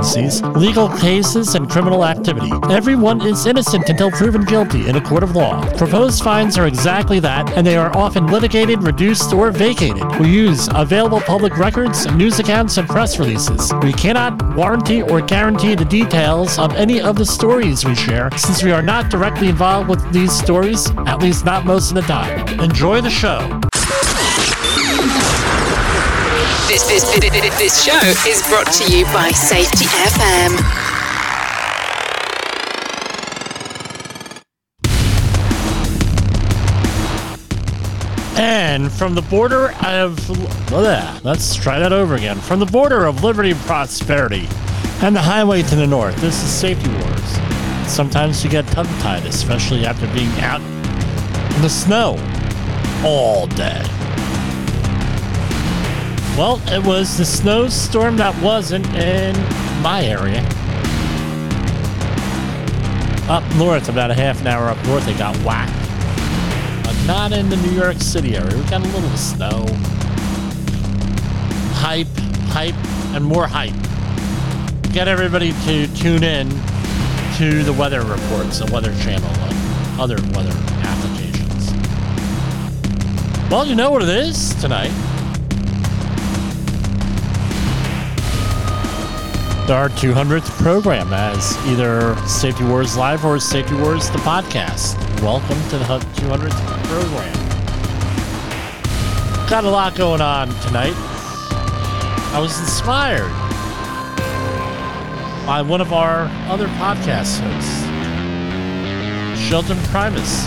emergencies, legal cases, and criminal activity. Everyone is innocent until proven guilty in a court of law. Proposed fines are exactly that, and they are often litigated, reduced, or vacated. We use available public records, news accounts, and press releases. We cannot warranty or guarantee the details of any of the stories we share since we are not directly involved with these stories, at least not most of the time. Enjoy the show. This, this, this, this show is brought to you by Safety FM. And from the border of. Let's try that over again. From the border of liberty and prosperity and the highway to the north, this is Safety Wars. Sometimes you get tongue tied, especially after being out in the snow all day. Well, it was the snowstorm that wasn't in my area. Up north, about a half an hour up north, they got whacked But not in the New York City area. We got a little snow. Hype, hype, and more hype. Get everybody to tune in to the weather reports, the Weather Channel, and other weather applications. Well, you know what it is tonight. Our 200th program as either Safety Wars Live or Safety Wars the podcast. Welcome to the 200th program. Got a lot going on tonight. I was inspired by one of our other podcast hosts, Sheldon Primus.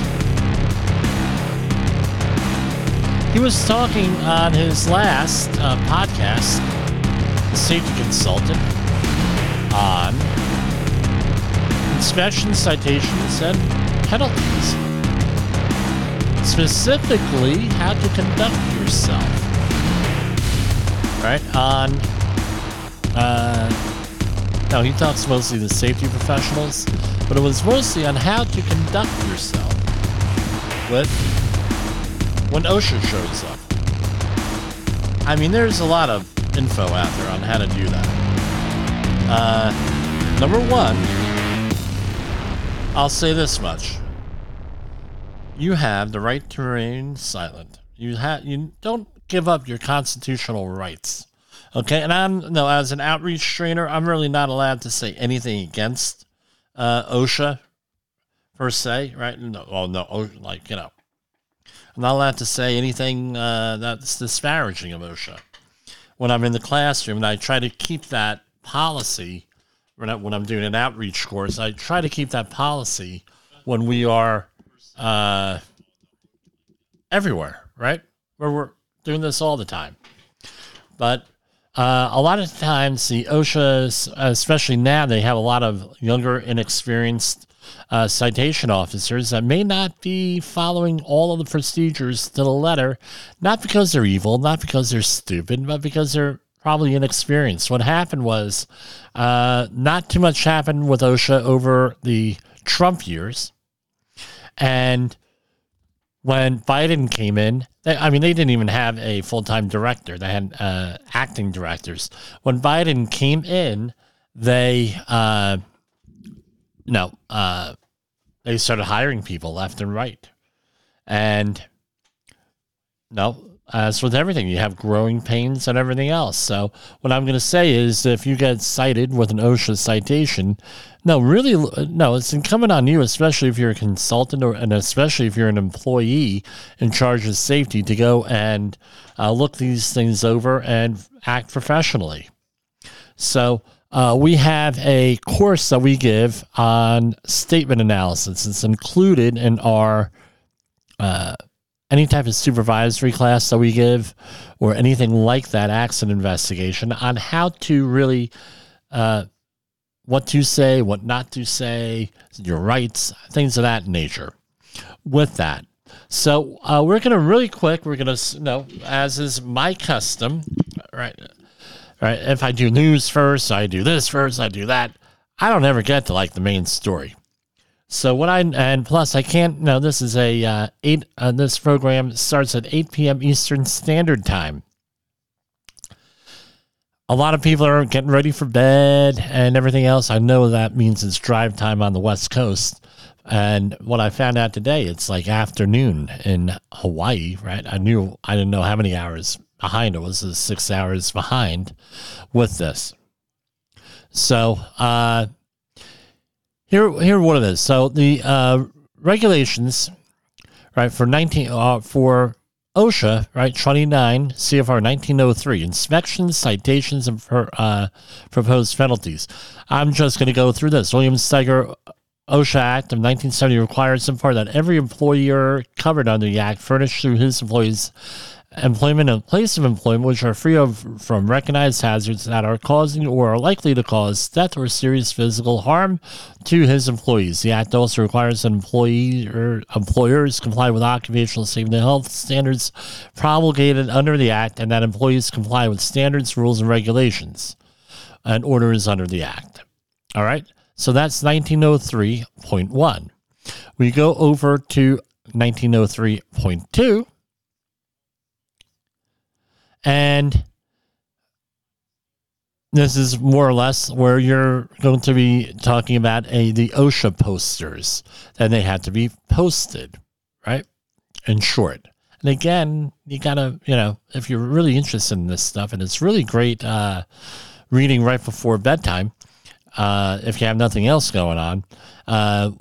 He was talking on his last uh, podcast, The Safety Consultant, on inspection citations and penalties. Specifically, how to conduct yourself. Right? On. Uh, no, he talks mostly to safety professionals, but it was mostly on how to conduct yourself with when OSHA shows up. I mean, there's a lot of info out there on how to do that. Uh, number one, I'll say this much you have the right to remain silent. You have you don't give up your constitutional rights. Okay, and I'm no as an outreach trainer, I'm really not allowed to say anything against uh, OSHA per se, right? No, well, no, like you know, I'm not allowed to say anything uh, that's disparaging of OSHA when I'm in the classroom, and I try to keep that policy when, I, when I'm doing an outreach course. I try to keep that policy when we are uh, everywhere, right? Where we're doing this all the time. But uh, a lot of times, the OSHA, especially now, they have a lot of younger, inexperienced uh, citation officers that may not be following all of the procedures to the letter, not because they're evil, not because they're stupid, but because they're probably inexperienced. What happened was uh, not too much happened with OSHA over the Trump years. And when Biden came in, they, I mean, they didn't even have a full time director. They had uh, acting directors. When Biden came in, they, uh, no, uh, they started hiring people left and right. And no, as with everything, you have growing pains and everything else. So, what I'm going to say is if you get cited with an OSHA citation, no, really, no, it's incumbent on you, especially if you're a consultant or, and especially if you're an employee in charge of safety, to go and uh, look these things over and act professionally. So, uh, we have a course that we give on statement analysis. It's included in our uh, any type of supervisory class that we give or anything like that accident investigation on how to really uh, what to say what not to say your rights things of that nature. With that so uh, we're to really quick we're to you know as is my custom right right if i do news first i do this first i do that i don't ever get to like the main story so what I and plus I can't. No, this is a uh, eight. Uh, this program starts at eight p.m. Eastern Standard Time. a lot of people are getting ready for bed and everything else. I know that means it's drive time on the West Coast. And what I found out today, it's like afternoon in Hawaii, right? I knew I didn't know how many hours behind it was, six hours behind with this. So uh, here, here what it is. So the uh, regulations, right, for nineteen uh, for OSHA, right, 29 CFR 1903, inspections, citations, and per, uh, proposed penalties. I'm just going to go through this. William Steiger OSHA Act of 1970 requires in part that every employer covered under the Act furnish through his employees employment and place of employment which are free of from recognized hazards that are causing or are likely to cause death or serious physical harm to his employees. The act also requires that employee or employers comply with occupational safety and health standards promulgated under the act and that employees comply with standards, rules, and regulations and orders under the act. All right. So that's 1903.1. We go over to 1903.2 and this is more or less where you're going to be talking about a the OSHA posters. Then they had to be posted, right? In short. And again, you gotta, you know, if you're really interested in this stuff, and it's really great uh, reading right before bedtime, uh, if you have nothing else going on. Uh,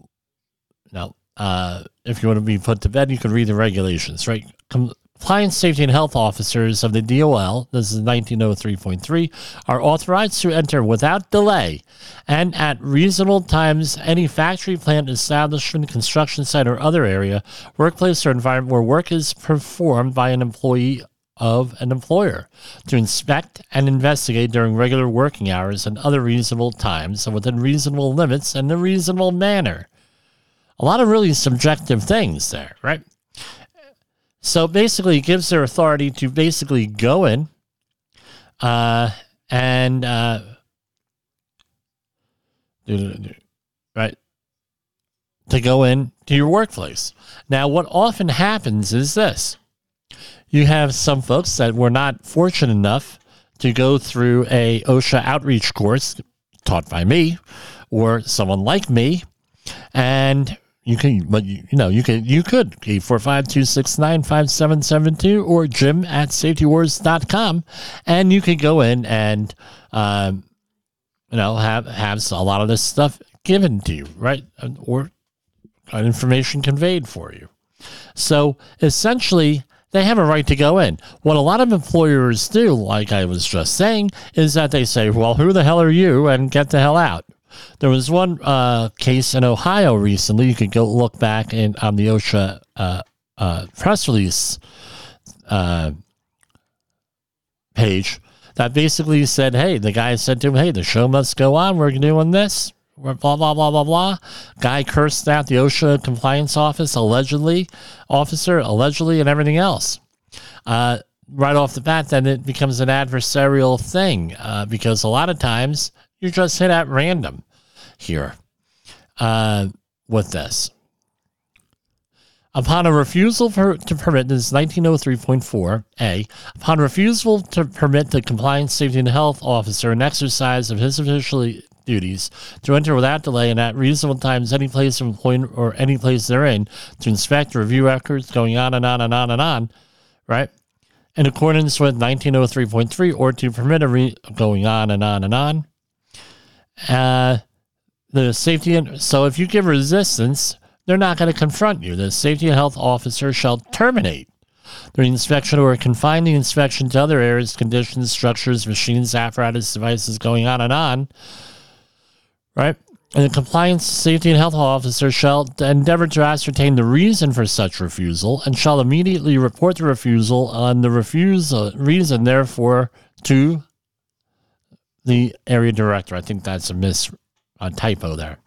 no, uh, if you want to be put to bed, you can read the regulations, right? Com- Compliance Safety and Health Officers of the DOL, this is 1903.3, are authorized to enter without delay and at reasonable times any factory, plant, establishment, construction site, or other area, workplace, or environment where work is performed by an employee of an employer to inspect and investigate during regular working hours and other reasonable times and within reasonable limits and in a reasonable manner. A lot of really subjective things there, right? So basically, it gives their authority to basically go in uh, and uh, right to go in to your workplace. Now, what often happens is this: you have some folks that were not fortunate enough to go through a OSHA outreach course taught by me or someone like me, and you can, but you, you know, you can, you could, 845-269-5772 or jim at safetywars.com. And you can go in and, um, you know, have, have a lot of this stuff given to you, right? Or information conveyed for you. So essentially, they have a right to go in. What a lot of employers do, like I was just saying, is that they say, well, who the hell are you? And get the hell out. There was one uh, case in Ohio recently. You could go look back in on the OSHA uh, uh, press release uh, page that basically said, "Hey, the guy said to him, hey, the show must go on. We're doing this." Blah blah blah blah blah. Guy cursed out the OSHA compliance office allegedly, officer allegedly, and everything else. Uh, right off the bat, then it becomes an adversarial thing uh, because a lot of times you just hit at random here uh, with this. Upon a refusal for, to permit, this is 1903.4a, upon refusal to permit the compliance, safety, and health officer an exercise of his official duties to enter without delay and at reasonable times any place of employment or any place therein to inspect, review records, going on and on and on and on, right? In accordance with 1903.3, or to permit a re- going on and on and on, uh, the safety and so if you give resistance, they're not going to confront you. The safety and health officer shall terminate the inspection or confine the inspection to other areas, conditions, structures, machines, apparatus, devices, going on and on. Right? And the compliance, safety, and health officer shall endeavor to ascertain the reason for such refusal and shall immediately report the refusal on the refusal reason, therefore, to the area director. I think that's a mis a typo there.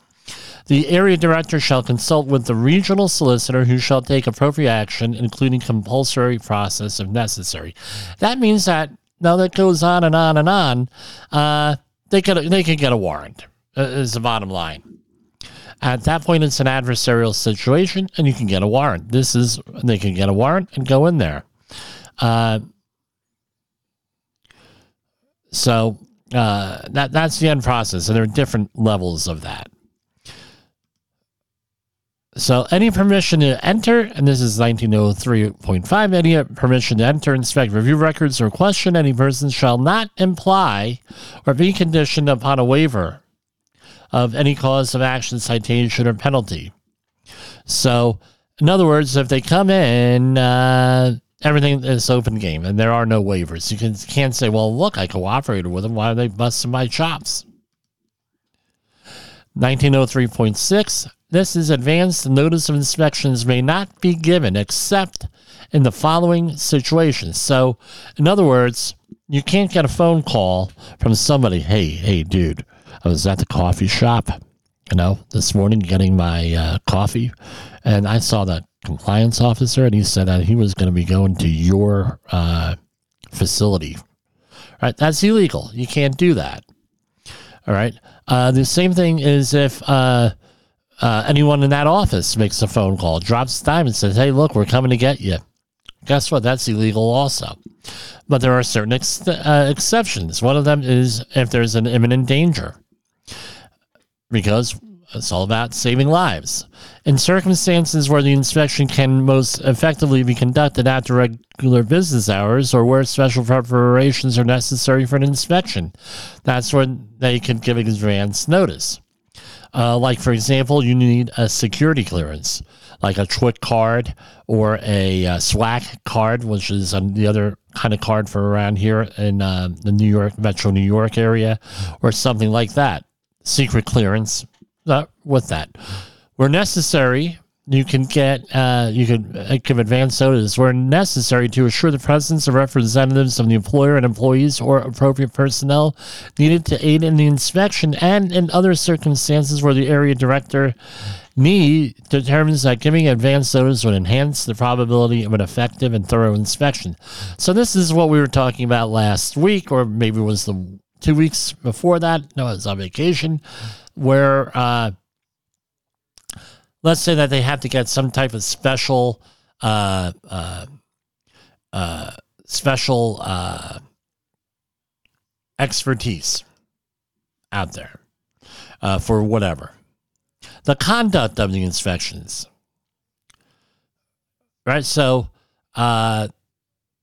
The area director shall consult with the regional solicitor who shall take appropriate action, including compulsory process if necessary. That means that now that goes on and on and on. Uh, they could they could get a warrant. Uh, is the bottom line. At that point, it's an adversarial situation, and you can get a warrant. This is they can get a warrant and go in there. Uh, So uh, that that's the end process, and there are different levels of that. So any permission to enter, and this is 1903.5, any permission to enter, inspect, review records, or question any person shall not imply or be conditioned upon a waiver of any cause of action, citation, or penalty. So, in other words, if they come in, uh, everything is open game, and there are no waivers. You can, can't say, "Well, look, I cooperated with them. Why are they busting my chops?" 1903.6 this is advanced notice of inspections may not be given except in the following situations. So, in other words, you can't get a phone call from somebody, hey, hey, dude, I was at the coffee shop, you know, this morning getting my uh, coffee, and I saw that compliance officer, and he said that he was going to be going to your uh, facility. All right, That's illegal. You can't do that. All right. Uh, the same thing is if uh, uh, anyone in that office makes a phone call, drops the dime and says, hey, look, we're coming to get you. Guess what? That's illegal also. But there are certain ex- uh, exceptions. One of them is if there's an imminent danger, because it's all about saving lives. In circumstances where the inspection can most effectively be conducted after regular business hours or where special preparations are necessary for an inspection, that's when they can give advance notice. Uh, like, for example, you need a security clearance, like a TWIC card or a uh, SWAC card, which is um, the other kind of card for around here in uh, the New York, Metro New York area, or something like that. Secret clearance uh, with that. Where necessary, you can get uh, you can uh, give advance notice where necessary to assure the presence of representatives of the employer and employees or appropriate personnel needed to aid in the inspection and in other circumstances where the area director need determines that giving advance notice would enhance the probability of an effective and thorough inspection. So this is what we were talking about last week, or maybe it was the two weeks before that. No, I was on vacation, where. Uh, let's say that they have to get some type of special uh, uh, uh, special uh, expertise out there uh, for whatever the conduct of the inspections right so uh,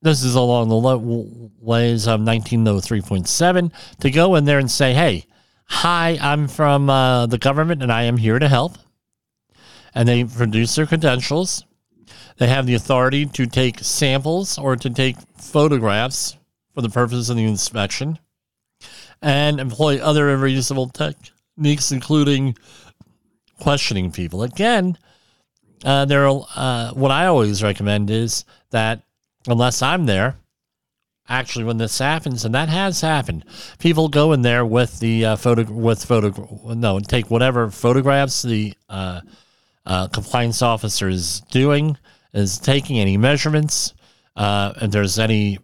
this is along the ways of 1903.7 to go in there and say hey hi i'm from the government and i am here to help and they produce their credentials. They have the authority to take samples or to take photographs for the purpose of the inspection and employ other reasonable techniques, including questioning people. Again, uh, there uh, what I always recommend is that unless I'm there, actually when this happens, and that has happened, people go in there with the uh, photo with photo no take whatever photographs the uh, uh, compliance officer is doing, is taking any measurements, uh, and there's any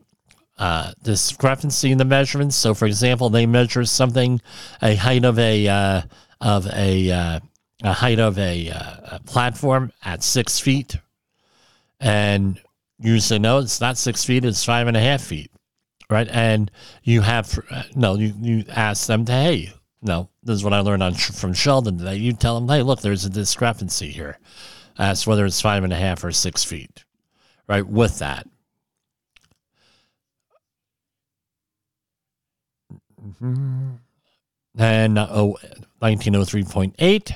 uh, discrepancy in the measurements. So, for example, they measure something, a height of a uh, of a uh, a height of a, uh, a, platform at six feet, and you say no, it's not six feet; it's five and a half feet, right? And you have no, you you ask them to hey, no, this is what I learned on from Sheldon today. You tell them, hey, look, there's a discrepancy here as whether it's five and a half or six feet, right? With that. Mm-hmm. And oh, 1903.8,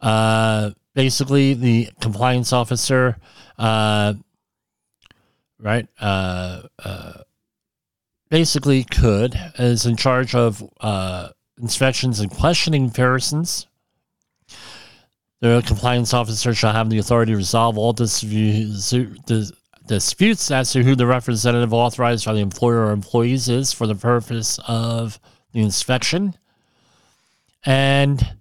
uh, basically the compliance officer, uh, right, uh, uh, basically could, is in charge of uh, inspections and questioning persons. The compliance officer shall have the authority to resolve all disputes, as to who the representative authorized by the employer or employees is for the purpose of the inspection. And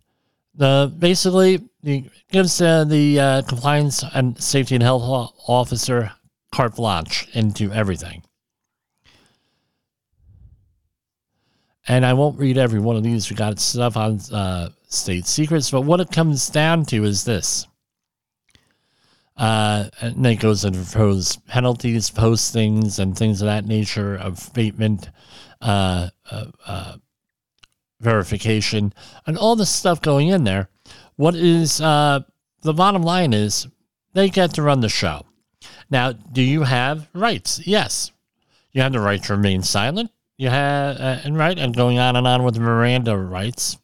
the basically it gives uh, the uh, compliance and safety and health officer carte blanche into everything. And I won't read every one of these. We got stuff on uh, state secrets, but what it comes down to is this. Uh, and then it goes into proposed penalties, postings, and things of that nature of abatement uh, uh, uh, verification, and all the stuff going in there. What is uh, the bottom line is they get to run the show. Now, do you have rights? Yes. You have the right to remain silent. You have, uh, and right, and going on and on with Miranda rights,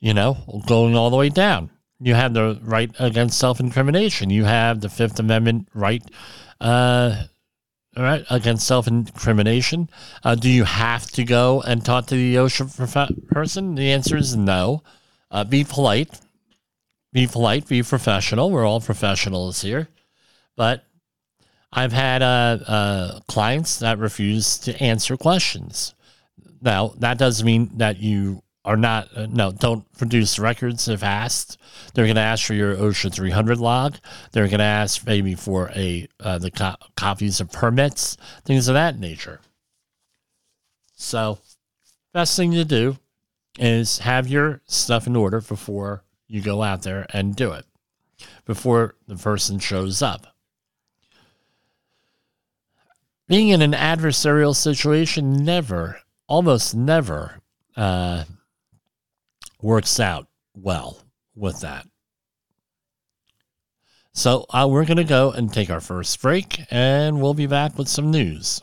you know, going all the way down. You have the right against self incrimination. You have the Fifth Amendment right, uh, right against self incrimination. Uh, do you have to go and talk to the OSHA prof- person? The answer is no. Uh, be polite. Be polite. Be professional. We're all professionals here. But I've had uh, uh, clients that refuse to answer questions. Now, that doesn't mean that you are not, uh, no, don't produce records if asked. They're going to ask for your OSHA 300 log. They're going to ask maybe for a uh, the co- copies of permits, things of that nature. So, best thing to do is have your stuff in order before you go out there and do it, before the person shows up being in an adversarial situation never, almost never, uh, works out well with that. So uh, we're going to go and take our first break, and we'll be back with some news.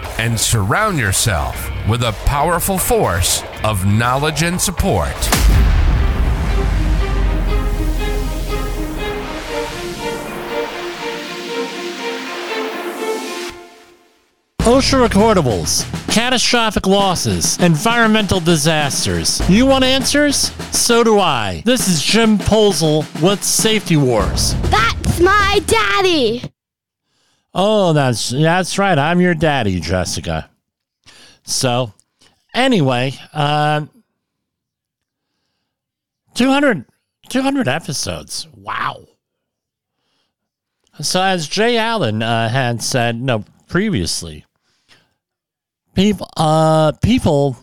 and surround yourself with a powerful force of knowledge and support. OSHA recordables, catastrophic losses, environmental disasters. You want answers? So do I. This is Jim Poesl with Safety Wars. That's my daddy. Oh, that's that's right. I'm your daddy, Jessica. So, anyway, um, 200, 200 episodes. Wow. So, as Jay Allen uh, had said, no, previously, people, uh, people,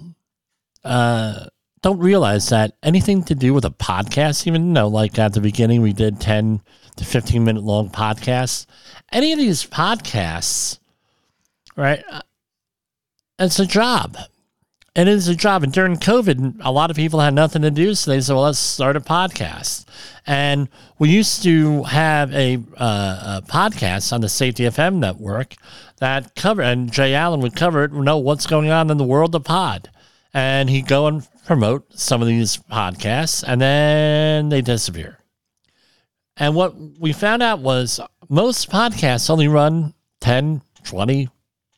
uh, don't realize that anything to do with a podcast, even though, like at the beginning, we did 10 to 15 minute long podcasts, any of these podcasts, right? uh, It's a job. And It is a job. And during COVID, a lot of people had nothing to do. So they said, well, let's start a podcast. And we used to have a, uh, a podcast on the Safety FM network that covered, and Jay Allen would cover it, know what's going on in the world of pod. And he'd go and promote some of these podcasts, and then they disappear. And what we found out was most podcasts only run 10, 20,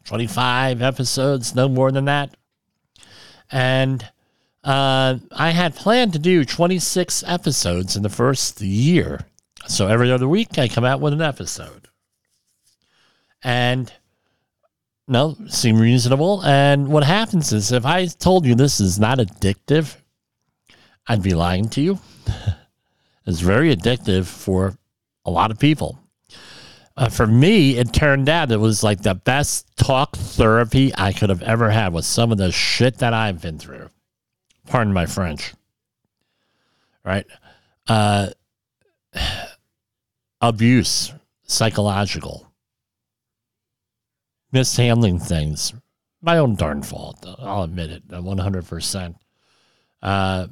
25 episodes, no more than that. And uh, I had planned to do 26 episodes in the first year. So every other week, I come out with an episode. And no, seem reasonable. And what happens is if I told you this is not addictive, I'd be lying to you. it's very addictive for a lot of people. Uh, for me, it turned out it was like the best talk therapy I could have ever had with some of the shit that I've been through. Pardon my French. Right? Uh, abuse, psychological, mishandling things. My own darn fault. I'll admit it. 100%. Uh,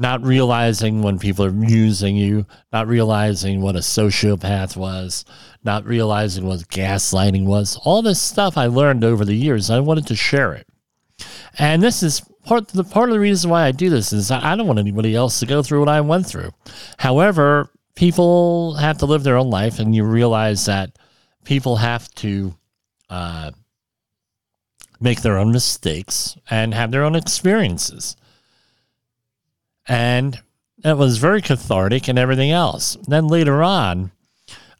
not realizing when people are using you, not realizing what a sociopath was, not realizing what gaslighting was. All this stuff I learned over the years. I wanted to share it. And this is part the part of the reason why I do this is I don't want anybody else to go through what I went through. However, people have to live their own life, and you realize that people have to uh, make their own mistakes and have their own experiences. And it was very cathartic and everything else. Then later on,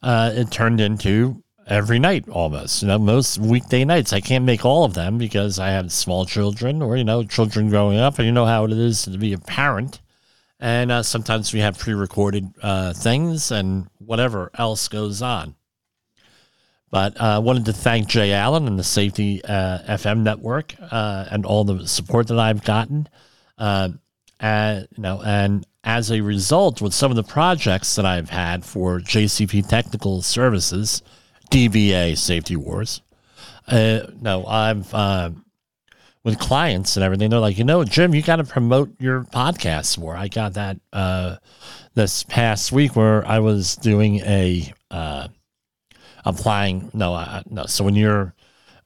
uh, it turned into every night almost. You know, most weekday nights. I can't make all of them because I have small children or, you know, children growing up, and you know how it is to be a parent. And uh, sometimes we have pre recorded uh, things and whatever else goes on. But I uh, wanted to thank Jay Allen and the Safety uh, FM network uh, and all the support that I've gotten. Uh, and, you know, and as a result, with some of the projects that I've had for JCP Technical Services, DBA Safety Wars, uh, no, I've uh, with clients and everything. They're like, you know, Jim, you got to promote your podcast more. I got that this past week where I was doing a applying. No, uh, no. So when you're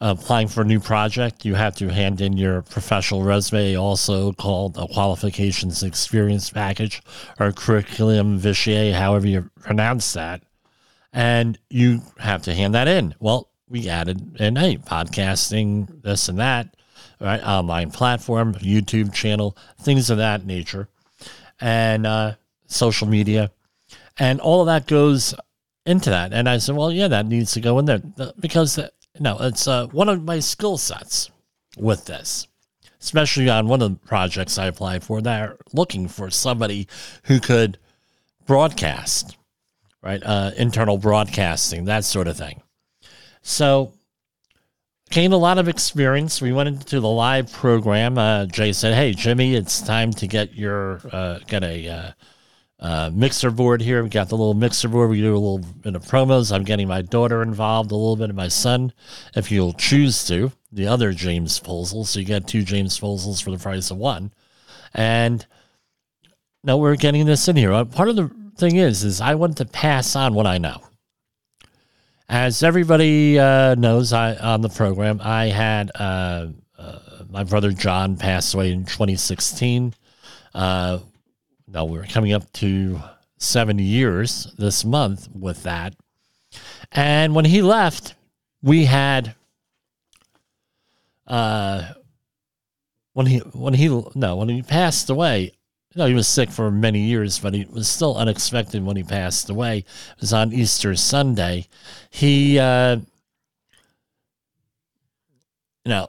applying for a new project, you have to hand in your professional resume, also called a qualifications experience package or curriculum vitae, however you pronounce that. And you have to hand that in. Well, we added in hey, podcasting, this and that, right? Online platform, YouTube channel, things of that nature, and uh, social media. And all of that goes into that. And I said, well, yeah, that needs to go in there because, uh, know, it's uh, one of my skill sets with this, especially on one of the projects I applied for. They're looking for somebody who could broadcast, right? Uh, internal broadcasting, that sort of thing. So, gained a lot of experience. We went into the live program. Uh, Jay said, "Hey, Jimmy, it's time to get your uh, get a uh, mixer board here. We got the little mixer board. We do a little bit of promos. I'm getting my daughter involved, a little bit of my son, if you'll choose to. The other James Poesl. So you get two James Poesls for the price of one. And now we're getting this in here. Uh, part of the thing is, is I want to pass on what I know. As everybody uh, knows, I on the program, I had uh, uh my brother John pass away in 2016. Uh, now we're coming up to 70 years this month with that. And when he left, we had uh when he when he no when he passed away you know he was sick for many years but it was still unexpected when he passed away it was on easter sunday he uh you know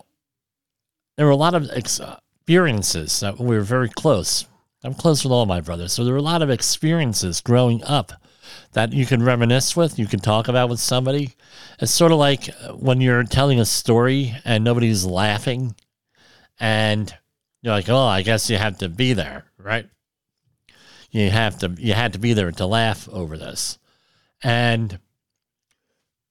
there were a lot of experiences that we were very close I'm close with all my brothers. So there were a lot of experiences growing up that you can reminisce with, you can talk about with somebody. It's sort of like when you're telling a story and nobody's laughing and you're like, "Oh, I guess you have to be there, right?" You have to you had to be there to laugh over this. And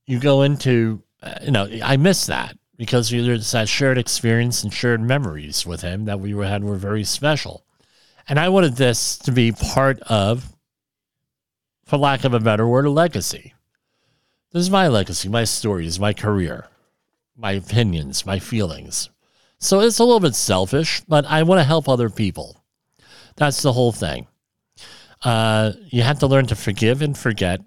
you go into uh, you know, I miss that because there's that shared experience and shared memories with him that we had were very special. And I wanted this to be part of, for lack of a better word, a legacy. This is my legacy, my stories, my career, my opinions, my feelings. So it's a little bit selfish, but I want to help other people. That's the whole thing. Uh, you have to learn to forgive and forget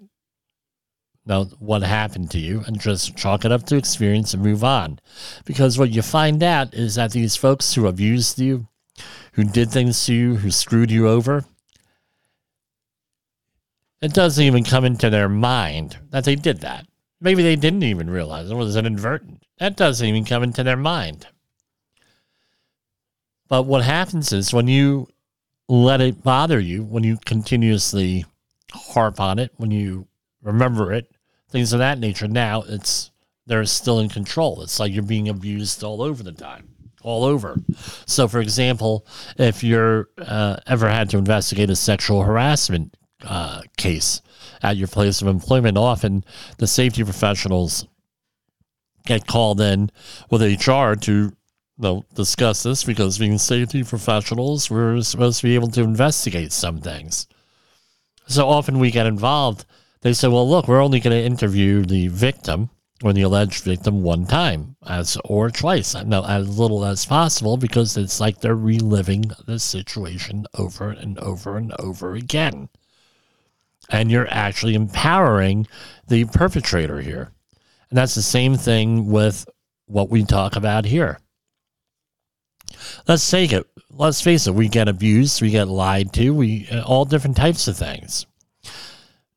know, what happened to you and just chalk it up to experience and move on. Because what you find out is that these folks who abused you, who did things to you, who screwed you over, it doesn't even come into their mind that they did that. Maybe they didn't even realize it was inadvertent. That doesn't even come into their mind. But what happens is when you let it bother you, when you continuously harp on it, when you remember it, things of that nature, now it's they're still in control. It's like you're being abused all over the time all over. So, for example, if you're uh, ever had to investigate a sexual harassment uh, case at your place of employment, often the safety professionals get called in with HR to discuss this because being safety professionals, we're supposed to be able to investigate some things. So often we get involved. They say, well, look, we're only going to interview the victim or the alleged victim one time as or twice no as little as possible because it's like they're reliving the situation over and over and over again. And you're actually empowering the perpetrator here. And that's the same thing with what we talk about here. Let's take it let's face it we get abused we get lied to we all different types of things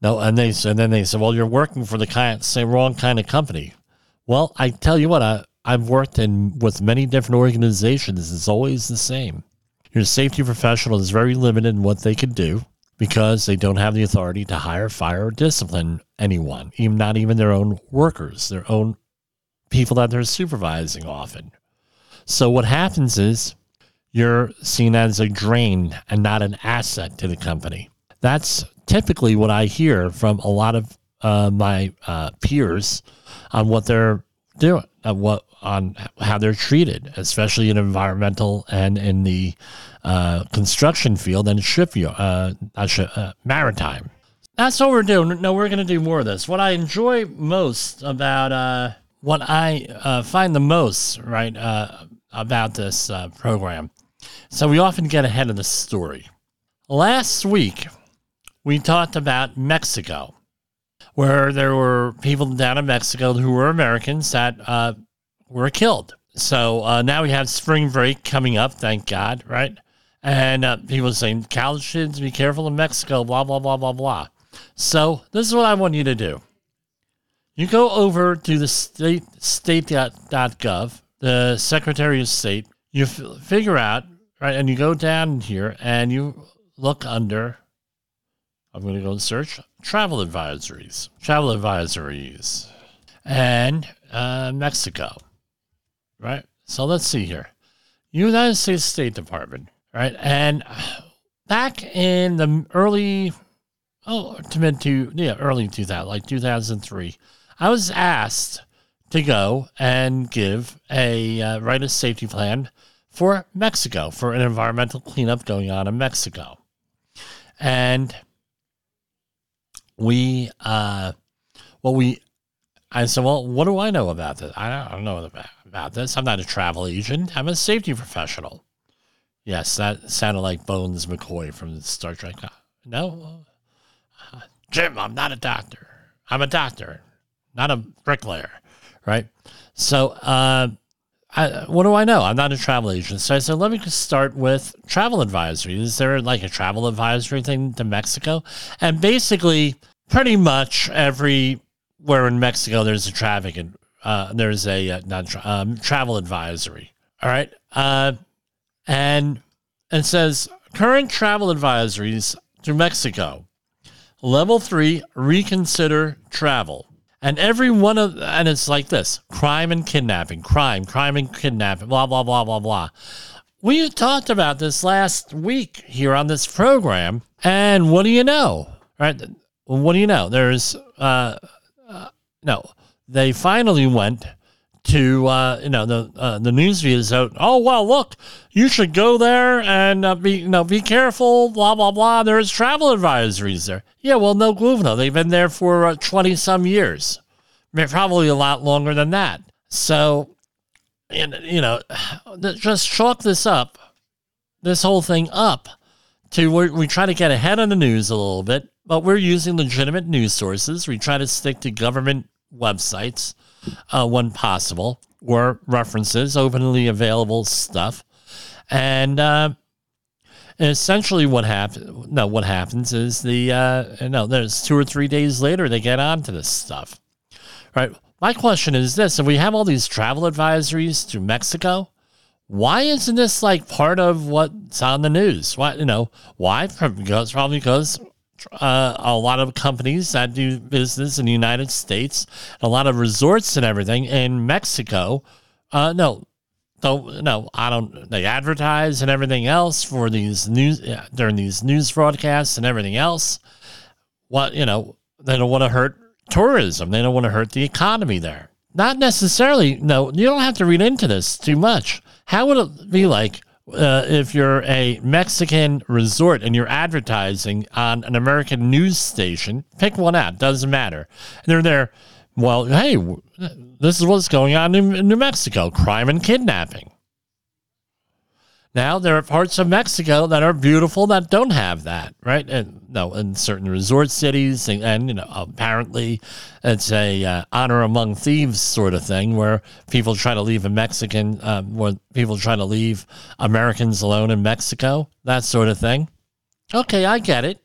no, and they and then they said, "Well, you're working for the kind, same wrong kind of company." Well, I tell you what, I I've worked in with many different organizations. It's always the same. Your safety professional is very limited in what they can do because they don't have the authority to hire, fire, or discipline anyone, even not even their own workers, their own people that they're supervising often. So what happens is you're seen as a drain and not an asset to the company. That's typically what I hear from a lot of uh, my uh, peers on what they're doing, on what on how they're treated, especially in environmental and in the uh, construction field and shipyard, uh, uh, maritime. That's what we're doing. No, we're going to do more of this. What I enjoy most about uh, what I find the most right about this program. So we often get ahead of the story. Last week, we talked about Mexico, where there were people down in Mexico who were Americans that uh, were killed. So uh, now we have spring break coming up, thank God, right? And uh, people saying, college kids, be careful in Mexico, blah, blah, blah, blah, blah. So this is what I want you to do. You go over to the state state.gov, the Secretary of State, you f- figure out, right, and you go down here and you look under I'm going to go and search travel advisories. Travel advisories. And uh, Mexico. Right? So let's see here. United States State Department. Right? And back in the early, oh, to mid to, yeah, early 2000, like 2003, I was asked to go and give a uh, write a safety plan for Mexico for an environmental cleanup going on in Mexico. And we uh well we I said, well, what do I know about this? I don't know about this. I'm not a travel agent. I'm a safety professional. Yes, that sounded like Bones McCoy from Star Trek. No, uh, Jim, I'm not a doctor. I'm a doctor, not a bricklayer, right? So, uh, I, what do I know? I'm not a travel agent. So I said, let me just start with travel advisory. Is there like a travel advisory thing to Mexico? And basically, pretty much everywhere in Mexico, there's a traffic and uh, there's a uh, not tra- um, travel advisory. All right, uh, and it says current travel advisories to Mexico. Level three, reconsider travel. And every one of and it's like this: crime and kidnapping, crime, crime and kidnapping, blah blah blah blah blah. We talked about this last week here on this program, and what do you know? Right, what do you know? There's uh, uh no. They finally went to uh, you know the uh, the news views out. Oh well, look, you should go there and uh, be you know be careful. Blah blah blah. There's travel advisories there. Yeah, well, no Gluvno. They've been there for twenty uh, some years, probably a lot longer than that. So, and you know, just chalk this up, this whole thing up, to we try to get ahead of the news a little bit but we're using legitimate news sources. We try to stick to government websites uh, when possible were references, openly available stuff. And uh, essentially what happens no what happens is the uh no there's two or three days later they get onto this stuff right? My question is this if we have all these travel advisories to mexico why isn't this like part of what's on the news? Why you know why? Because probably because uh, a lot of companies that do business in the United States, a lot of resorts and everything in Mexico. Uh, no, don't no, I don't. They advertise and everything else for these news yeah, during these news broadcasts and everything else. What you know, they don't want to hurt tourism. They don't want to hurt the economy there. Not necessarily. No, you don't have to read into this too much. How would it be like? Uh, if you're a Mexican resort and you're advertising on an American news station, pick one out, doesn't matter. And they're there Well, hey, this is what's going on in New Mexico crime and kidnapping. Now there are parts of Mexico that are beautiful that don't have that, right? And no, in certain resort cities, and, and you know, apparently it's a uh, honor among thieves sort of thing, where people try to leave a Mexican, um, where people try to leave Americans alone in Mexico, that sort of thing. Okay, I get it.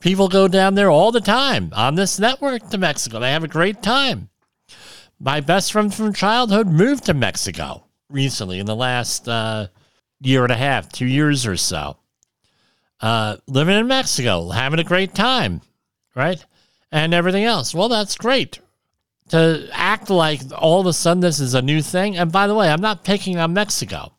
People go down there all the time on this network to Mexico. They have a great time. My best friend from childhood moved to Mexico recently in the last. Uh, year and a half, two years or so. Uh, living in Mexico, having a great time, right? And everything else. Well, that's great. To act like all of a sudden this is a new thing. And by the way, I'm not picking on Mexico.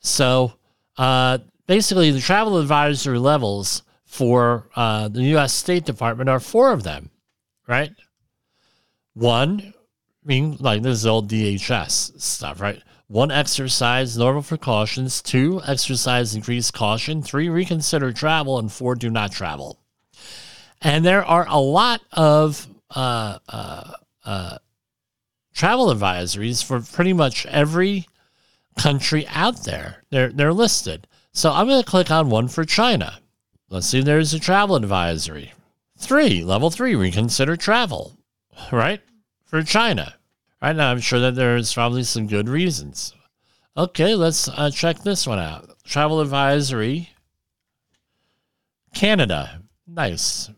So uh, basically, the travel advisory levels for uh, the U.S. State Department are four of them, right? One, I mean, like this is old DHS stuff, right? One, exercise normal precautions. Two, exercise increased caution. Three, reconsider travel. And four, do not travel. And there are a lot of uh, uh, uh, travel advisories for pretty much every country out there. They're, they're listed. So I'm going to click on one for China. Let's see, there's a travel advisory. Three, level three, reconsider travel, right? For China. Right now, I'm sure that there's probably some good reasons. Okay, let's uh, check this one out. Travel advisory. Canada. Nice.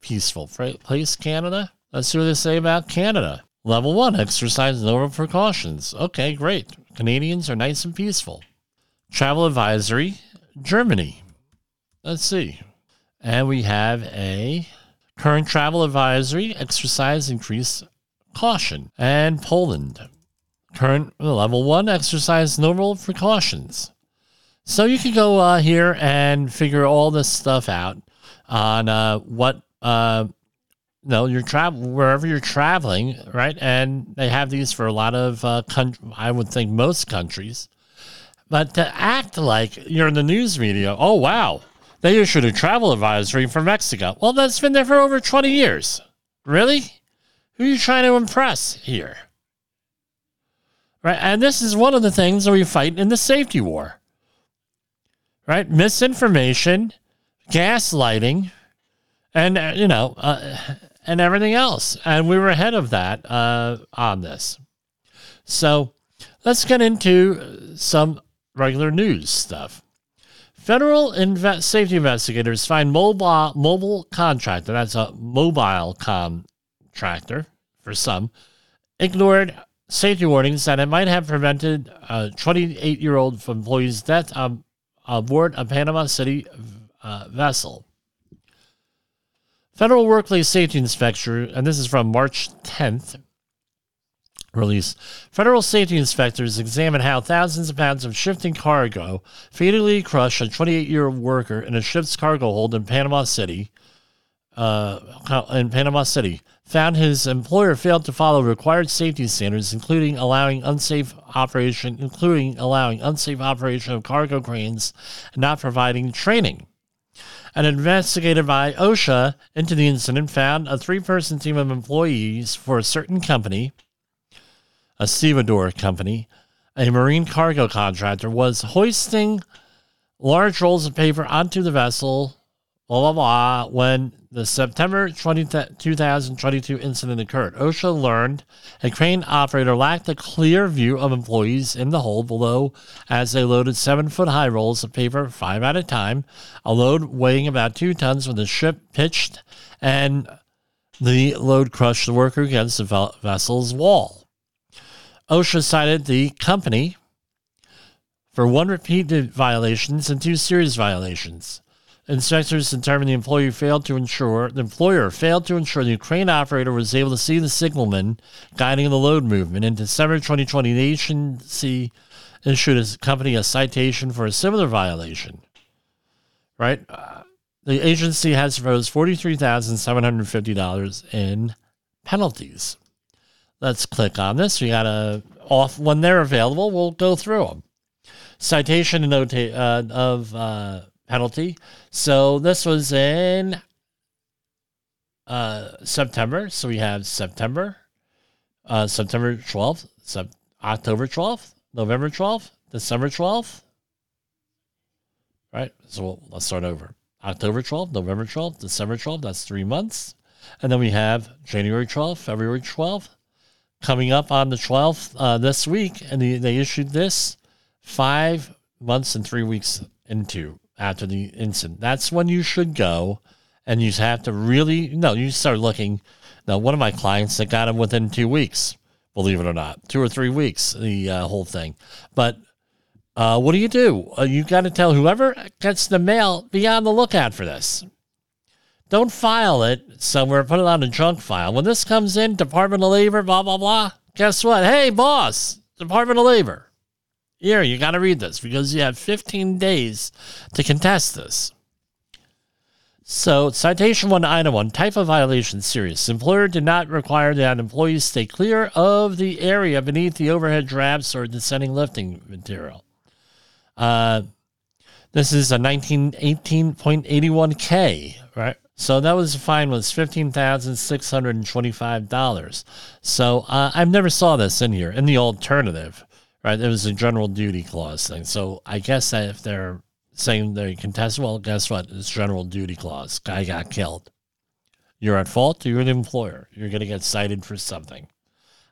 Peaceful place, Canada. Let's see what they say about Canada. Level one, exercise no precautions. Okay, great. Canadians are nice and peaceful. Travel advisory, Germany. Let's see. And we have a current travel advisory, exercise increase caution. And Poland, current level one, exercise normal precautions. So you can go uh, here and figure all this stuff out on uh, what uh, no you're travel wherever you're traveling, right? And they have these for a lot of uh, con- I would think most countries. But to act like you're in the news media, oh wow, they issued a travel advisory for Mexico. Well, that's been there for over 20 years. Really? Who are you trying to impress here? Right? And this is one of the things that we fight in the safety war. Right? Misinformation, gaslighting, and, uh, you know, uh, and everything else. And we were ahead of that uh, on this. So let's get into some regular news stuff. Federal inve- safety investigators find mobile mobile contractor, that's a mobile com tractor for some, ignored safety warnings that it might have prevented a 28 year old employee's death aboard a Panama City uh, vessel. Federal Workplace Safety Inspector, and this is from March 10th, release. Federal safety inspectors examine how thousands of pounds of shifting cargo fatally crushed a 28 year old worker in a ship's cargo hold in Panama City. Uh, in Panama City found his employer failed to follow required safety standards, including allowing unsafe operation, including allowing unsafe operation of cargo cranes and not providing training. An investigator by OSHA into the incident found a three-person team of employees for a certain company, a stevedore company, a marine cargo contractor, was hoisting large rolls of paper onto the vessel, blah blah blah, when the September 20, 2022 incident occurred. OSHA learned a crane operator lacked a clear view of employees in the hold below as they loaded seven foot high rolls of paper, five at a time, a load weighing about two tons when the ship pitched and the load crushed the worker against the vessel's wall. OSHA cited the company for one repeated violations and two serious violations. Inspectors determined the employee failed to ensure the employer failed to ensure the crane operator was able to see the signalman guiding the load movement. In December 2020, the agency issued a company a citation for a similar violation. Right, uh, the agency has proposed forty-three thousand seven hundred fifty dollars in penalties. Let's click on this. We got a off when they're available. We'll go through them. Citation nota- uh, of. Uh, penalty. So this was in uh, September. So we have September, uh, September 12th, Sep- October 12th, November 12th, December 12th. Right. So let's start over. October 12th, November 12th, December 12th. That's three months. And then we have January 12th, February 12th. Coming up on the 12th uh, this week, and they issued this five months and three weeks into after the incident. That's when you should go, and you have to really no. You start looking. Now, one of my clients that got him within two weeks, believe it or not, two or three weeks, the uh, whole thing. But uh, what do you do? Uh, you got to tell whoever gets the mail, be on the lookout for this. Don't file it somewhere, put it on a junk file. When this comes in, Department of Labor, blah, blah, blah, guess what? Hey, boss, Department of Labor. Here, you got to read this because you have 15 days to contest this. So, citation one, item one, type of violation serious. Employer did not require that employees stay clear of the area beneath the overhead drafts or descending lifting material. Uh, this is a 1918.81K, right? So that was the fine was fifteen thousand six hundred and twenty-five dollars. So uh, I've never saw this in here. In the alternative, right? It was a general duty clause thing. So I guess that if they're saying they contest, well, guess what? It's general duty clause. Guy got killed. You're at fault. You're the employer. You're going to get cited for something,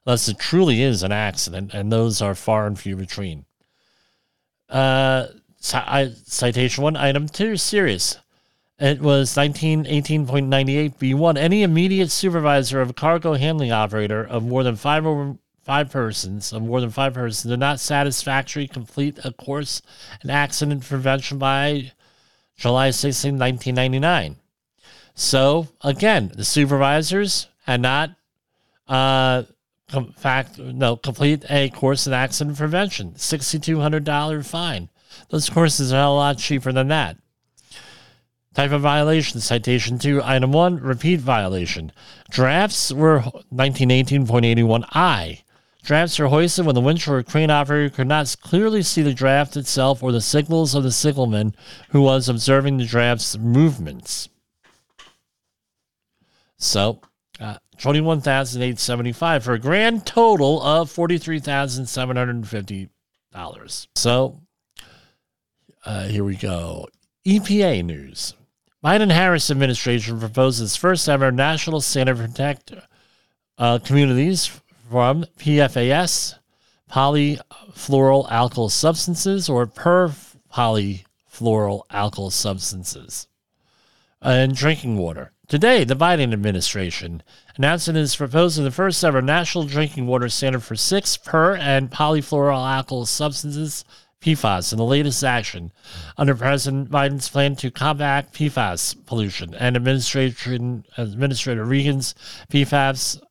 unless it truly is an accident, and those are far and few between. Uh, citation one, item two, serious. It was 1918.98b1. Any immediate supervisor of a cargo handling operator of more than five over five persons or more than five persons did not satisfactorily complete a course in accident prevention by July 16, 1999. So again, the supervisors had not uh, com- fact no complete a course in accident prevention. Sixty two hundred dollar fine. Those courses are a lot cheaper than that. Type of violation, citation 2, item 1, repeat violation. Drafts were 1918.81i. Drafts are hoisted when the or crane operator could not clearly see the draft itself or the signals of the signalman who was observing the draft's movements. So, uh, 21875 for a grand total of $43,750. So, uh, here we go. EPA news. Biden Harris administration proposes first ever national standard protect uh, communities from PFAS, polyfluoral substances, or per polyfluoral substances in drinking water. Today, the Biden administration announced it is proposing the first ever national drinking water standard for six per and polyfluoral substances PFAS in the latest action under President Biden's plan to combat PFAS pollution and Administration Administrator Regan's PFAS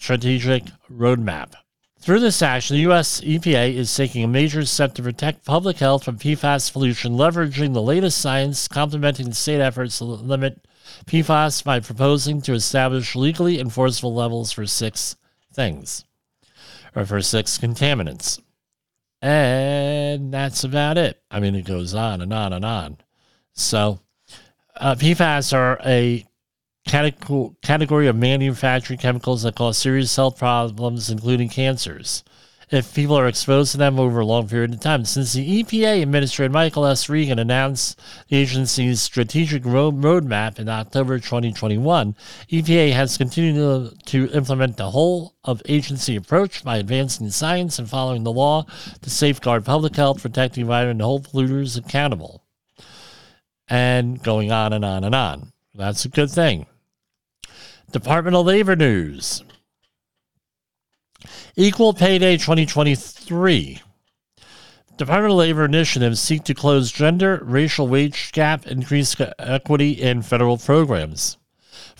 strategic roadmap. Through this action, the U.S. EPA is taking a major step to protect public health from PFAS pollution, leveraging the latest science, complementing the state efforts to limit PFAS by proposing to establish legally enforceable levels for six things, or for six contaminants. And that's about it. I mean, it goes on and on and on. So, uh, PFAS are a category of manufacturing chemicals that cause serious health problems, including cancers if people are exposed to them over a long period of time. Since the EPA Administrator Michael S. Regan announced the agency's strategic road roadmap in October 2021, EPA has continued to, implement the whole of agency approach by advancing science and following the law to safeguard public health, protect the environment, and hold polluters accountable. And going on and on and on. That's a good thing. Department of Labor news. Equal Pay Day 2023. Department of Labor initiatives seek to close gender, racial wage gap, increase equity in federal programs.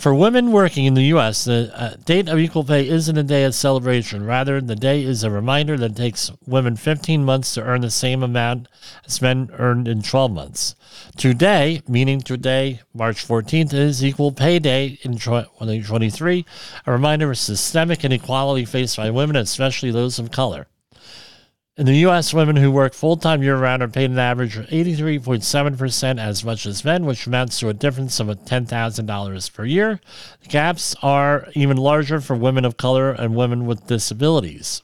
For women working in the U.S., the uh, date of equal pay isn't a day of celebration. Rather, the day is a reminder that it takes women 15 months to earn the same amount as men earned in 12 months. Today, meaning today, March 14th, is Equal Pay Day in 2023, a reminder of systemic inequality faced by women, especially those of color. In the U.S., women who work full time year round are paid an average of 83.7% as much as men, which amounts to a difference of $10,000 per year. The gaps are even larger for women of color and women with disabilities.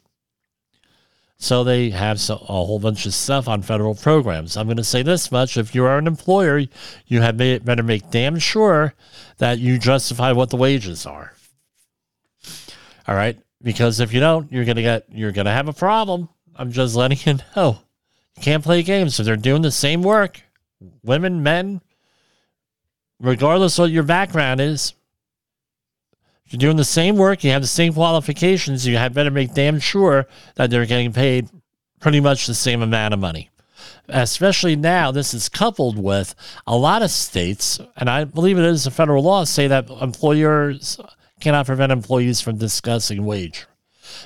So they have a whole bunch of stuff on federal programs. I'm going to say this much if you are an employer, you have made, better make damn sure that you justify what the wages are. All right? Because if you don't, you're going to get you're going to have a problem. I'm just letting you know. You can't play games if they're doing the same work. Women, men, regardless what your background is. If you're doing the same work, you have the same qualifications, you had better make damn sure that they're getting paid pretty much the same amount of money. Especially now, this is coupled with a lot of states, and I believe it is a federal law, say that employers cannot prevent employees from discussing wage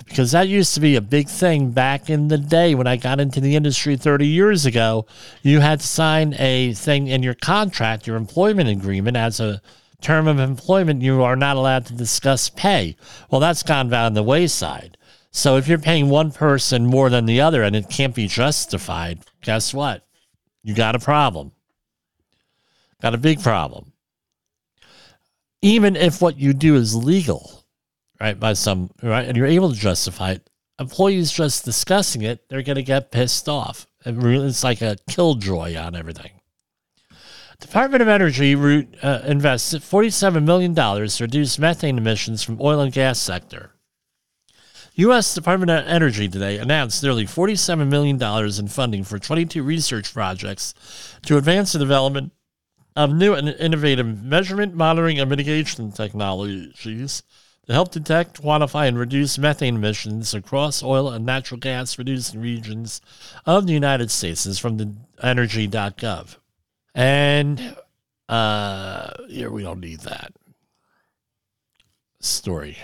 because that used to be a big thing back in the day when I got into the industry 30 years ago. You had to sign a thing in your contract, your employment agreement, as a term of employment, you are not allowed to discuss pay. Well, that's gone down the wayside. So if you're paying one person more than the other and it can't be justified, guess what? You got a problem. Got a big problem. Even if what you do is legal, right, by some, right, and you're able to justify it, employees just discussing it, they're going to get pissed off. It's like a killjoy on everything. Department of Energy uh, invests $47 million to reduce methane emissions from oil and gas sector. U.S. Department of Energy today announced nearly $47 million in funding for 22 research projects to advance the development of new and innovative measurement, monitoring, and mitigation technologies to help detect, quantify, and reduce methane emissions across oil and natural gas producing regions of the United States. Is from the energy.gov. And uh, here we don't need that story.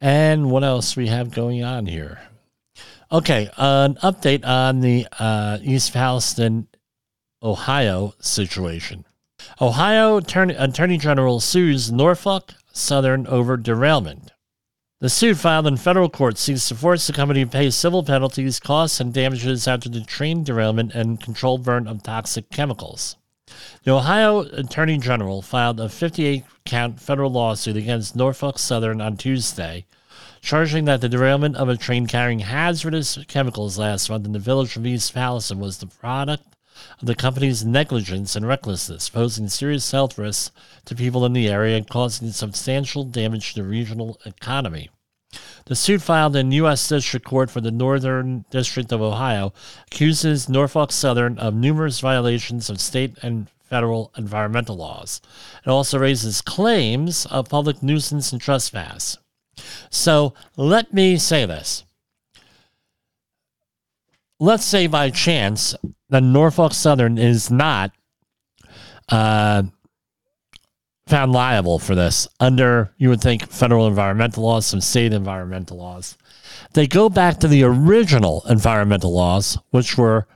And what else we have going on here? Okay, an update on the uh, East Palestine, Ohio situation. Ohio Attorney, Attorney General sues Norfolk Southern over derailment. The suit filed in federal court seeks to force the company to pay civil penalties, costs, and damages after the train derailment and controlled burn of toxic chemicals. The Ohio Attorney General filed a 58 count federal lawsuit against Norfolk Southern on Tuesday, charging that the derailment of a train carrying hazardous chemicals last month in the village of East Palestine was the product of the company's negligence and recklessness, posing serious health risks to people in the area and causing substantial damage to the regional economy. The suit filed in U.S. District Court for the Northern District of Ohio accuses Norfolk Southern of numerous violations of state and federal environmental laws. It also raises claims of public nuisance and trespass. So let me say this. Let's say by chance that Norfolk Southern is not uh, found liable for this under, you would think, federal environmental laws, some state environmental laws. They go back to the original environmental laws, which were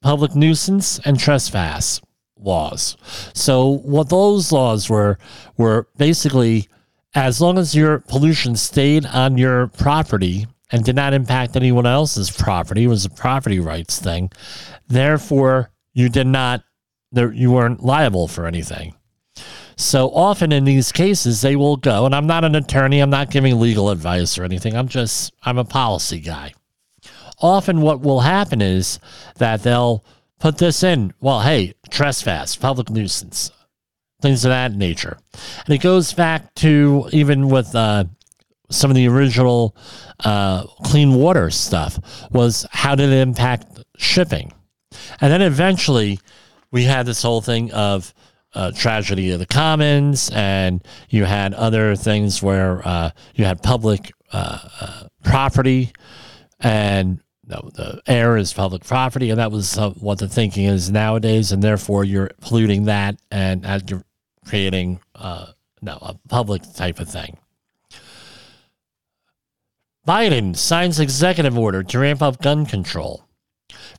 public nuisance and trespass laws. So what those laws were were basically as long as your pollution stayed on your property and did not impact anyone else's property, it was a property rights thing. Therefore, you did not you weren't liable for anything. So often in these cases, they will go, and I'm not an attorney, I'm not giving legal advice or anything. I'm just, I'm a policy guy. Often what will happen is that they'll put this in, well, hey, trespass, public nuisance, things of that nature. And it goes back to even with uh, some of the original uh, clean water stuff was how did it impact shipping? And then eventually we had this whole thing of, uh, tragedy of the commons, and you had other things where uh, you had public uh, uh property, and no, the air is public property, and that was uh, what the thinking is nowadays, and therefore you're polluting that, and you're creating no a public type of thing. Biden signs executive order to ramp up gun control.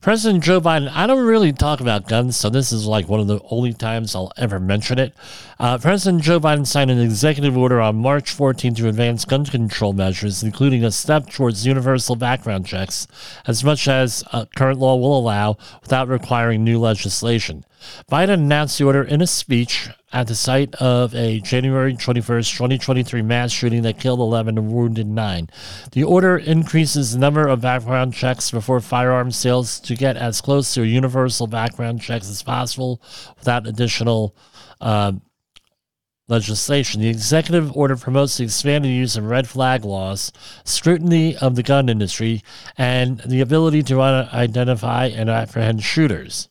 President Joe Biden, I don't really talk about guns, so this is like one of the only times I'll ever mention it. Uh, President Joe Biden signed an executive order on March 14 to advance gun control measures, including a step towards universal background checks, as much as uh, current law will allow without requiring new legislation. Biden announced the order in a speech at the site of a January 21st, 2023 mass shooting that killed 11 and wounded 9. The order increases the number of background checks before firearms sales to get as close to a universal background checks as possible without additional uh, legislation. The executive order promotes the expanded use of red flag laws, scrutiny of the gun industry, and the ability to identify and apprehend shooters.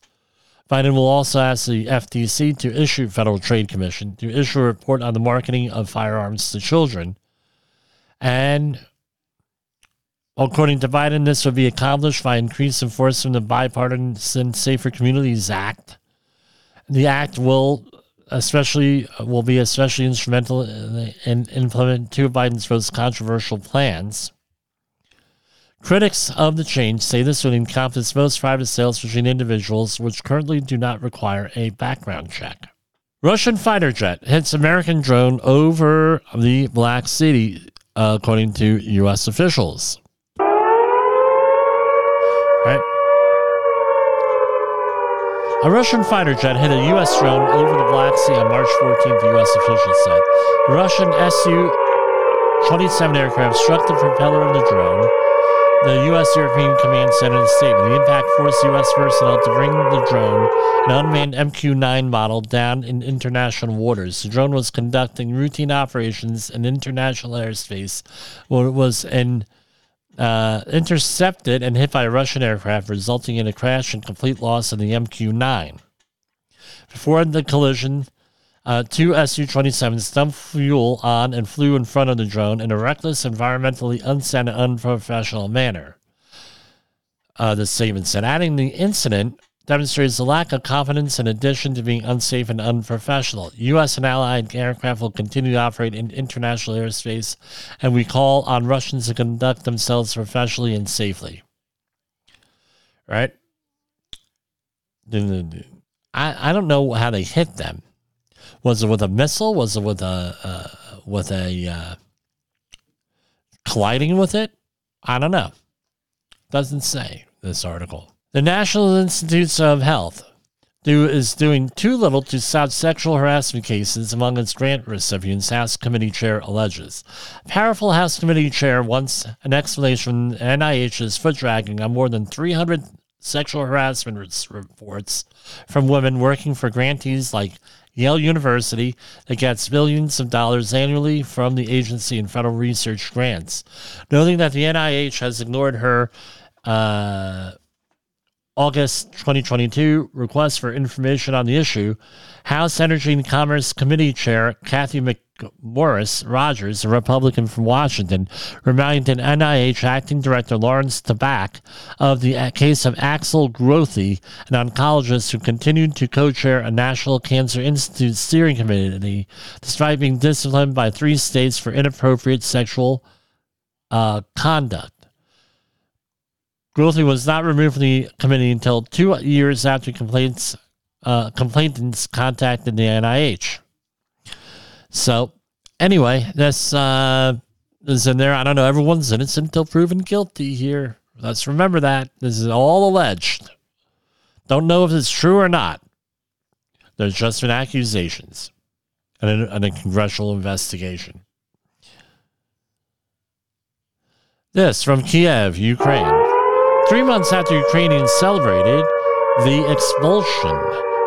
Biden will also ask the FTC to issue Federal Trade Commission to issue a report on the marketing of firearms to children. And according to Biden, this will be accomplished by increased enforcement of the Bipartisan Safer Communities Act. The act will especially will be especially instrumental in, in implementing two of Biden's most controversial plans. Critics of the change say this would encompass most private sales between individuals, which currently do not require a background check. Russian fighter jet hits American drone over the Black Sea, according to U.S. officials. Right. A Russian fighter jet hit a U.S. drone over the Black Sea on March 14th, U.S. officials said. Russian Su 27 aircraft struck the propeller of the drone the U.S. European Command said in a statement the impact forced U.S. personnel to bring the drone, an unmanned MQ 9 model, down in international waters. The drone was conducting routine operations in international airspace when it was in, uh, intercepted and hit by a Russian aircraft, resulting in a crash and complete loss of the MQ 9. Before the collision, uh, two Su 27s dumped fuel on and flew in front of the drone in a reckless, environmentally unsound, and unprofessional manner. Uh, the statement said, adding the incident demonstrates a lack of confidence in addition to being unsafe and unprofessional. U.S. and allied aircraft will continue to operate in international airspace, and we call on Russians to conduct themselves professionally and safely. Right? I, I don't know how they hit them. Was it with a missile? Was it with a uh, with a uh, colliding with it? I don't know. Doesn't say this article. The National Institutes of Health do, is doing too little to stop sexual harassment cases among its grant recipients, House Committee Chair alleges. Powerful House Committee Chair wants an explanation NIH's foot dragging on more than 300 sexual harassment reports from women working for grantees like Yale University that gets millions of dollars annually from the agency in federal research grants, noting that the NIH has ignored her uh, August 2022 request for information on the issue. House Energy and Commerce Committee Chair Cathy Mc Morris Rodgers, a Republican from Washington, reminded NIH Acting Director Lawrence Tabak of the case of Axel Grothey, an oncologist who continued to co chair a National Cancer Institute steering committee despite being disciplined by three states for inappropriate sexual uh, conduct. Grothey was not removed from the committee until two years after complaints, uh, complainants contacted the NIH. So, anyway, this uh, is in there. I don't know. Everyone's innocent until proven guilty here. Let's remember that. This is all alleged. Don't know if it's true or not. There's just been accusations and a, and a congressional investigation. This from Kiev, Ukraine. Three months after Ukrainians celebrated the expulsion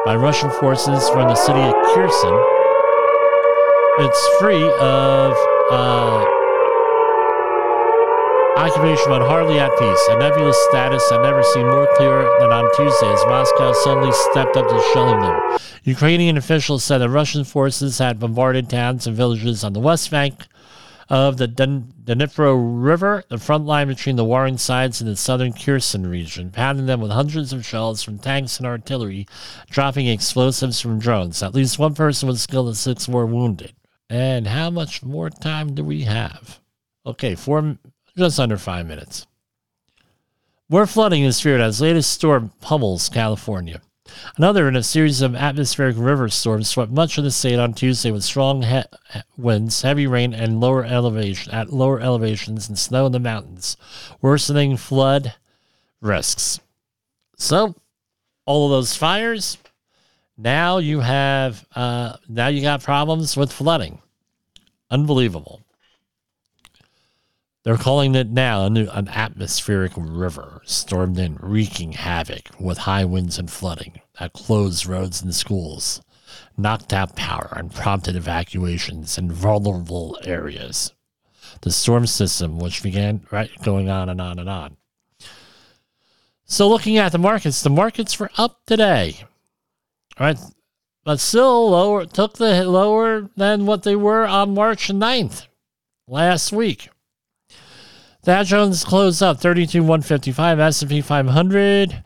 by Russian forces from the city of Kherson, it's free of uh, occupation, but hardly at peace. A nebulous status I've never seen more clear than on Tuesday as Moscow suddenly stepped up to shelling them. Ukrainian officials said the Russian forces had bombarded towns and villages on the west bank of the Dnipro River, the front line between the warring sides in the southern Kherson region, pounding them with hundreds of shells from tanks and artillery, dropping explosives from drones. At least one person was killed and six were wounded. And how much more time do we have? Okay, four, just under five minutes. More flooding is feared as latest storm pummels California. Another in a series of atmospheric river storms swept much of the state on Tuesday with strong he- winds, heavy rain, and lower elevation at lower elevations and snow in the mountains, worsening flood risks. So, all of those fires, now you have uh, now you got problems with flooding. Unbelievable. They're calling it now an atmospheric river stormed in, wreaking havoc with high winds and flooding that closed roads and schools, knocked out power, and prompted evacuations in vulnerable areas. The storm system, which began right going on and on and on. So, looking at the markets, the markets were up today, right? But still lower, took the lower than what they were on March 9th last week. Dow Jones closed up 32 155, S&P 500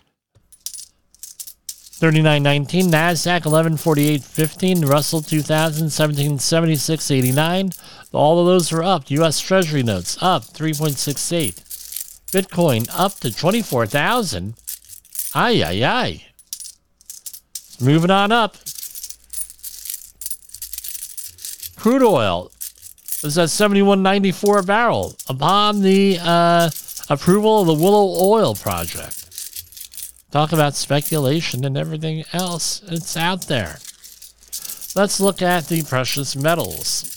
3919, Nasdaq 1148.15, Russell 2000 1776.89. All of those were up. US Treasury notes up 3.68. Bitcoin up to 24,000. Ay ay ay. Moving on up. Crude oil is at 71.94 a barrel upon the uh, approval of the Willow Oil project. Talk about speculation and everything else. It's out there. Let's look at the precious metals.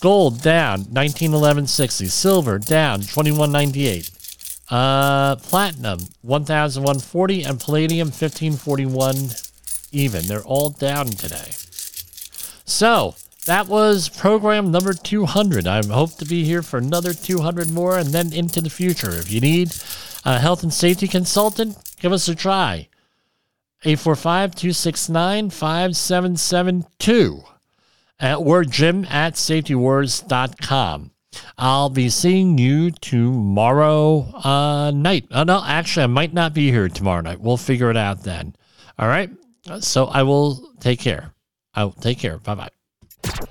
Gold down 1911.60. Silver down 21.98. Uh, platinum 1,140 and palladium 1541 even. They're all down today. So that was program number 200. I hope to be here for another 200 more and then into the future. If you need a health and safety consultant, give us a try. 845 269 5772 or jim at safetywars.com. I'll be seeing you tomorrow uh, night. Oh, no, actually, I might not be here tomorrow night. We'll figure it out then. All right. So I will take care. I will take care. Bye bye.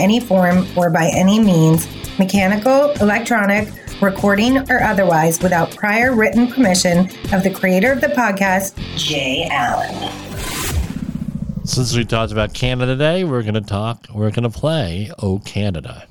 any form or by any means, mechanical, electronic, recording, or otherwise, without prior written permission of the creator of the podcast, Jay Allen. Since we talked about Canada today, we're going to talk, we're going to play Oh Canada.